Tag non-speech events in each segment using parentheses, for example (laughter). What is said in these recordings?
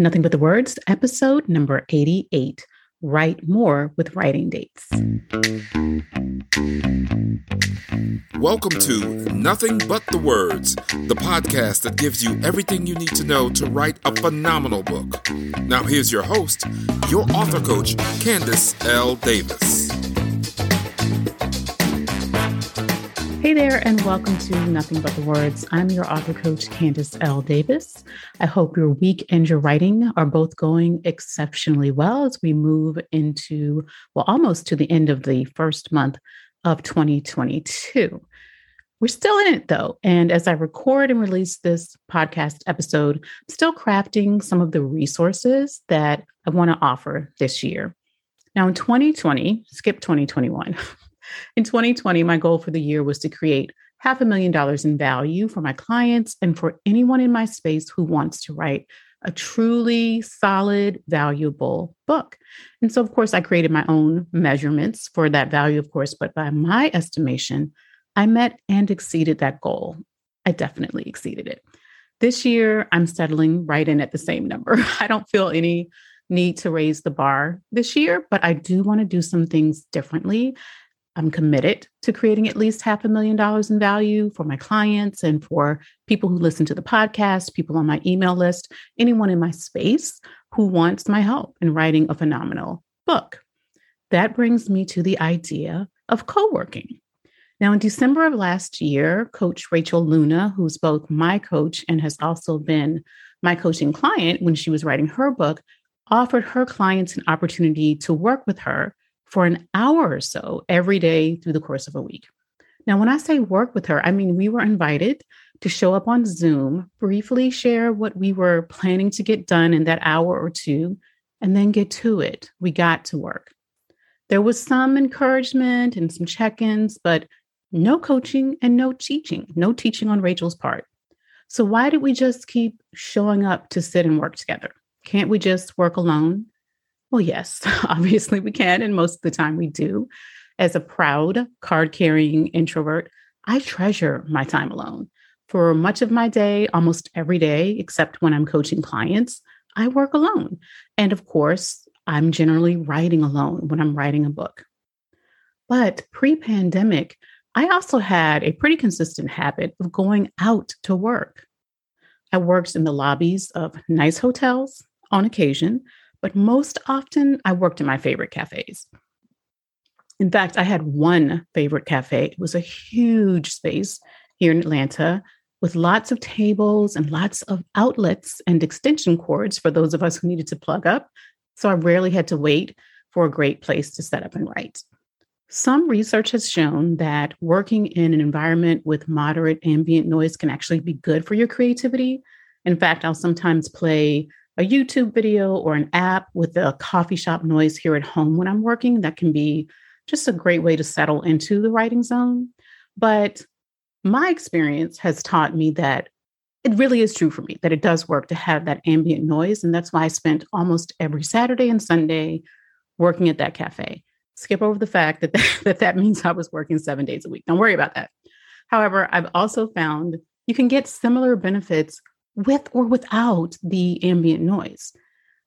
Nothing But the Words, episode number 88 Write More with Writing Dates. Welcome to Nothing But the Words, the podcast that gives you everything you need to know to write a phenomenal book. Now, here's your host, your author coach, Candice L. Davis. And welcome to Nothing But the Words. I'm your author coach, Candice L. Davis. I hope your week and your writing are both going exceptionally well as we move into, well, almost to the end of the first month of 2022. We're still in it though. And as I record and release this podcast episode, I'm still crafting some of the resources that I want to offer this year. Now, in 2020, skip 2021. (laughs) In 2020, my goal for the year was to create half a million dollars in value for my clients and for anyone in my space who wants to write a truly solid, valuable book. And so, of course, I created my own measurements for that value, of course, but by my estimation, I met and exceeded that goal. I definitely exceeded it. This year, I'm settling right in at the same number. (laughs) I don't feel any need to raise the bar this year, but I do want to do some things differently. I'm committed to creating at least half a million dollars in value for my clients and for people who listen to the podcast, people on my email list, anyone in my space who wants my help in writing a phenomenal book. That brings me to the idea of co working. Now, in December of last year, Coach Rachel Luna, who's both my coach and has also been my coaching client when she was writing her book, offered her clients an opportunity to work with her for an hour or so every day through the course of a week. Now, when I say work with her, I mean we were invited to show up on Zoom, briefly share what we were planning to get done in that hour or two, and then get to it. We got to work. There was some encouragement and some check ins, but no coaching and no teaching, no teaching on Rachel's part. So, why did we just keep showing up to sit and work together? Can't we just work alone? Well, yes, (laughs) obviously we can. And most of the time we do. As a proud card carrying introvert, I treasure my time alone. For much of my day, almost every day, except when I'm coaching clients, I work alone. And of course, I'm generally writing alone when I'm writing a book. But pre pandemic, I also had a pretty consistent habit of going out to work. I worked in the lobbies of nice hotels on occasion, but most often I worked in my favorite cafes. In fact, I had one favorite cafe. It was a huge space here in Atlanta with lots of tables and lots of outlets and extension cords for those of us who needed to plug up. So I rarely had to wait for a great place to set up and write. Some research has shown that working in an environment with moderate ambient noise can actually be good for your creativity. In fact, I'll sometimes play a YouTube video or an app with a coffee shop noise here at home when I'm working. That can be just a great way to settle into the writing zone. But my experience has taught me that it really is true for me that it does work to have that ambient noise. And that's why I spent almost every Saturday and Sunday working at that cafe. Skip over the fact that that, that, that means I was working seven days a week. Don't worry about that. However, I've also found you can get similar benefits with or without the ambient noise.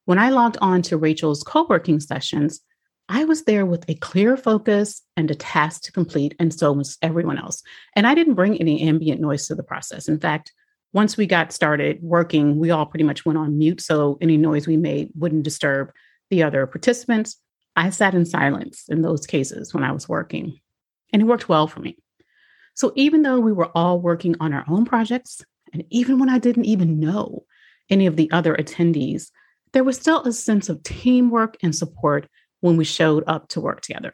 When I logged on to Rachel's co working sessions, I was there with a clear focus and a task to complete, and so was everyone else. And I didn't bring any ambient noise to the process. In fact, once we got started working, we all pretty much went on mute, so any noise we made wouldn't disturb the other participants. I sat in silence in those cases when I was working, and it worked well for me. So even though we were all working on our own projects, and even when I didn't even know any of the other attendees, there was still a sense of teamwork and support when we showed up to work together.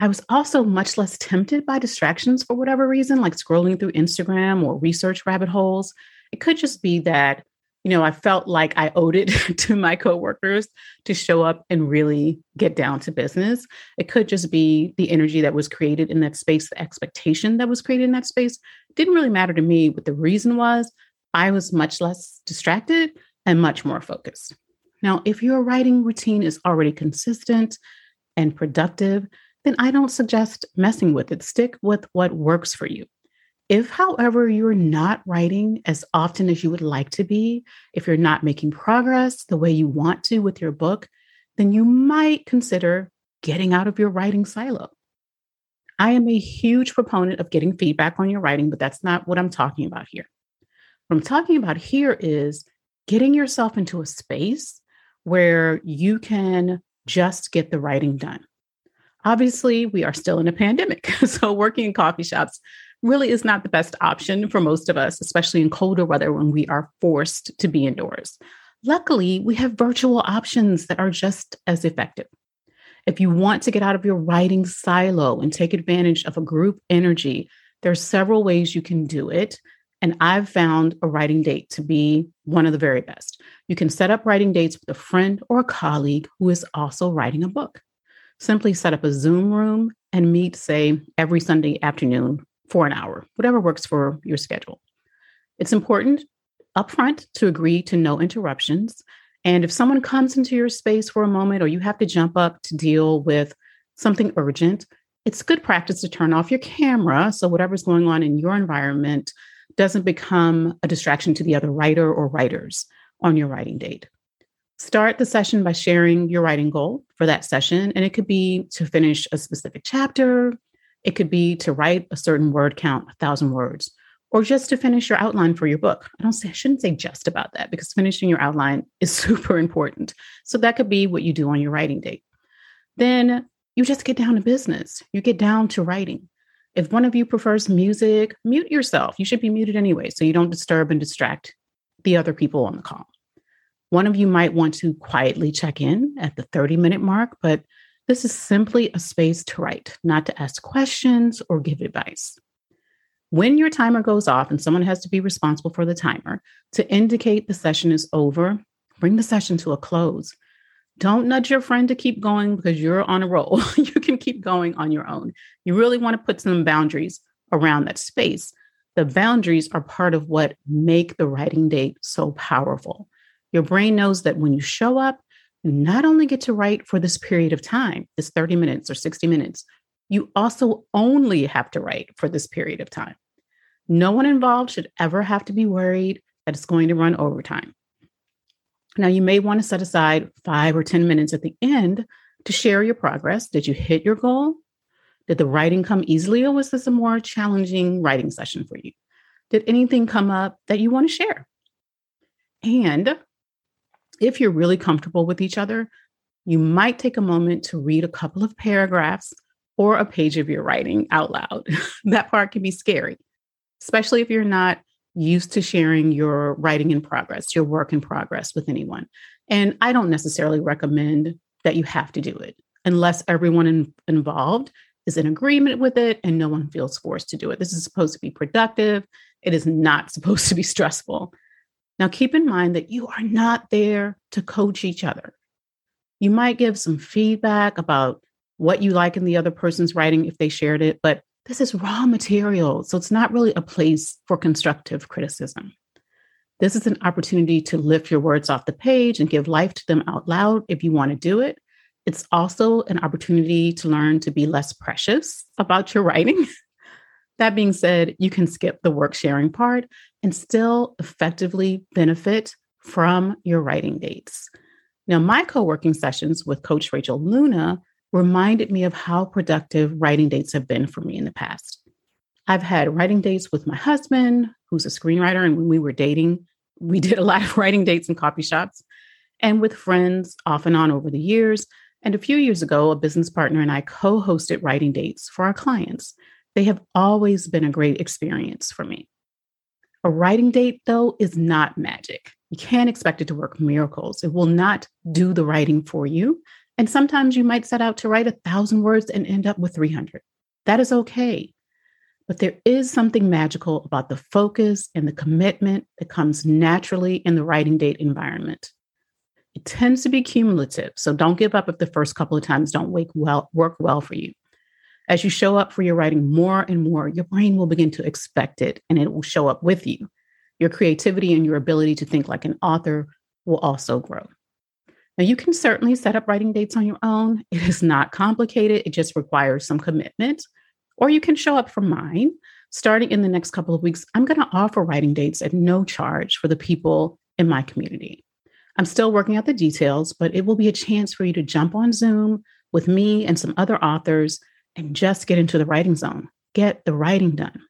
I was also much less tempted by distractions for whatever reason, like scrolling through Instagram or research rabbit holes. It could just be that, you know, I felt like I owed it (laughs) to my coworkers to show up and really get down to business. It could just be the energy that was created in that space, the expectation that was created in that space didn't really matter to me. What the reason was, I was much less distracted and much more focused. Now, if your writing routine is already consistent and productive, then I don't suggest messing with it. Stick with what works for you. If, however, you're not writing as often as you would like to be, if you're not making progress the way you want to with your book, then you might consider getting out of your writing silo. I am a huge proponent of getting feedback on your writing, but that's not what I'm talking about here. What I'm talking about here is getting yourself into a space where you can just get the writing done. Obviously, we are still in a pandemic. (laughs) So, working in coffee shops really is not the best option for most of us, especially in colder weather when we are forced to be indoors. Luckily, we have virtual options that are just as effective. If you want to get out of your writing silo and take advantage of a group energy, there are several ways you can do it. And I've found a writing date to be one of the very best. You can set up writing dates with a friend or a colleague who is also writing a book. Simply set up a Zoom room and meet, say, every Sunday afternoon for an hour, whatever works for your schedule. It's important upfront to agree to no interruptions. And if someone comes into your space for a moment or you have to jump up to deal with something urgent, it's good practice to turn off your camera so whatever's going on in your environment doesn't become a distraction to the other writer or writers on your writing date. Start the session by sharing your writing goal for that session. And it could be to finish a specific chapter, it could be to write a certain word count, a thousand words, or just to finish your outline for your book. I don't say I shouldn't say just about that because finishing your outline (laughs) is super important. So that could be what you do on your writing date. Then you just get down to business. You get down to writing. If one of you prefers music, mute yourself. You should be muted anyway, so you don't disturb and distract the other people on the call. One of you might want to quietly check in at the 30 minute mark, but this is simply a space to write, not to ask questions or give advice. When your timer goes off and someone has to be responsible for the timer to indicate the session is over, bring the session to a close. Don't nudge your friend to keep going because you're on a roll. (laughs) you can keep going on your own. You really want to put some boundaries around that space. The boundaries are part of what make the writing date so powerful. Your brain knows that when you show up, you not only get to write for this period of time, this 30 minutes or 60 minutes, you also only have to write for this period of time. No one involved should ever have to be worried that it's going to run overtime. Now, you may want to set aside five or 10 minutes at the end to share your progress. Did you hit your goal? Did the writing come easily, or was this a more challenging writing session for you? Did anything come up that you want to share? And if you're really comfortable with each other, you might take a moment to read a couple of paragraphs or a page of your writing out loud. (laughs) that part can be scary, especially if you're not used to sharing your writing in progress, your work in progress with anyone. And I don't necessarily recommend that you have to do it unless everyone in, involved is in agreement with it and no one feels forced to do it. This is supposed to be productive. It is not (laughs) supposed to be stressful. Now, keep in mind that you are not there to coach each other. You might give some feedback about what you like in the other person's writing if they shared it, but this is raw material. So it's not really a place for constructive criticism. This is an opportunity to lift your words off the page and give life to them out loud if you want to do it. It's also an opportunity to learn to be less precious about your writing. (laughs) that being said, you can skip the work sharing part and still effectively benefit from your writing dates. Now, my co working sessions with Coach Rachel Luna reminded me of how productive writing dates have been for me in the past. I've had writing dates with my husband, who's a screenwriter, and when we were dating, we (laughs) did a lot of writing dates in coffee shops, and with friends off and on over the years. And a few years ago, a business partner and I co hosted writing dates for our clients. They have always been a great experience for me. A writing date, though, is not magic. You can't expect it to work miracles. It will not do the writing for you. And sometimes you might set out to write a thousand words and end up with 300. That is okay. But there is something magical about the focus and the commitment that comes naturally in the writing date environment. It tends to be cumulative, so don't give up if the first couple of times don't well, work well for you. As you show up for your writing more and more, your brain will begin to expect it and it will show up with you. Your creativity and your ability to think like an author will also grow. Now, you can certainly set up writing dates on your own. It is not complicated, it just requires some commitment. Or you can show up for mine. starting in the next couple of weeks, I'm going to offer writing dates at no charge for the people in my community. I'm still working out the details, but it will be a chance for you to jump on Zoom with me and some other authors and just get into the writing zone, get the writing done.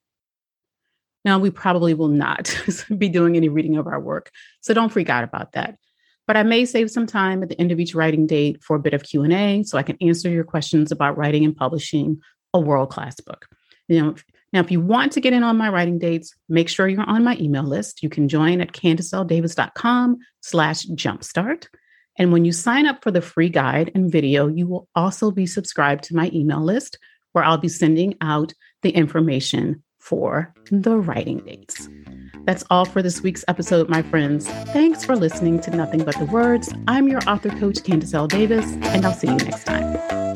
Now, we probably will not (laughs) be doing any reading of our work, so don't freak out about that. But I may save some time at the end of each writing date for a bit of Q&A so I can answer your questions about writing and publishing a world-class book. You know, now, if you want to get in on my writing dates, make sure you're on my email list. You can join at candiceldavis.com slash jumpstart. And when you sign up for the free guide and video, you will also be subscribed to my email list where I'll be sending out the information for the writing dates. That's all for this week's episode, my friends. Thanks for listening to Nothing But the Words. I'm your author coach, Candice L. Davis, and I'll see you next time.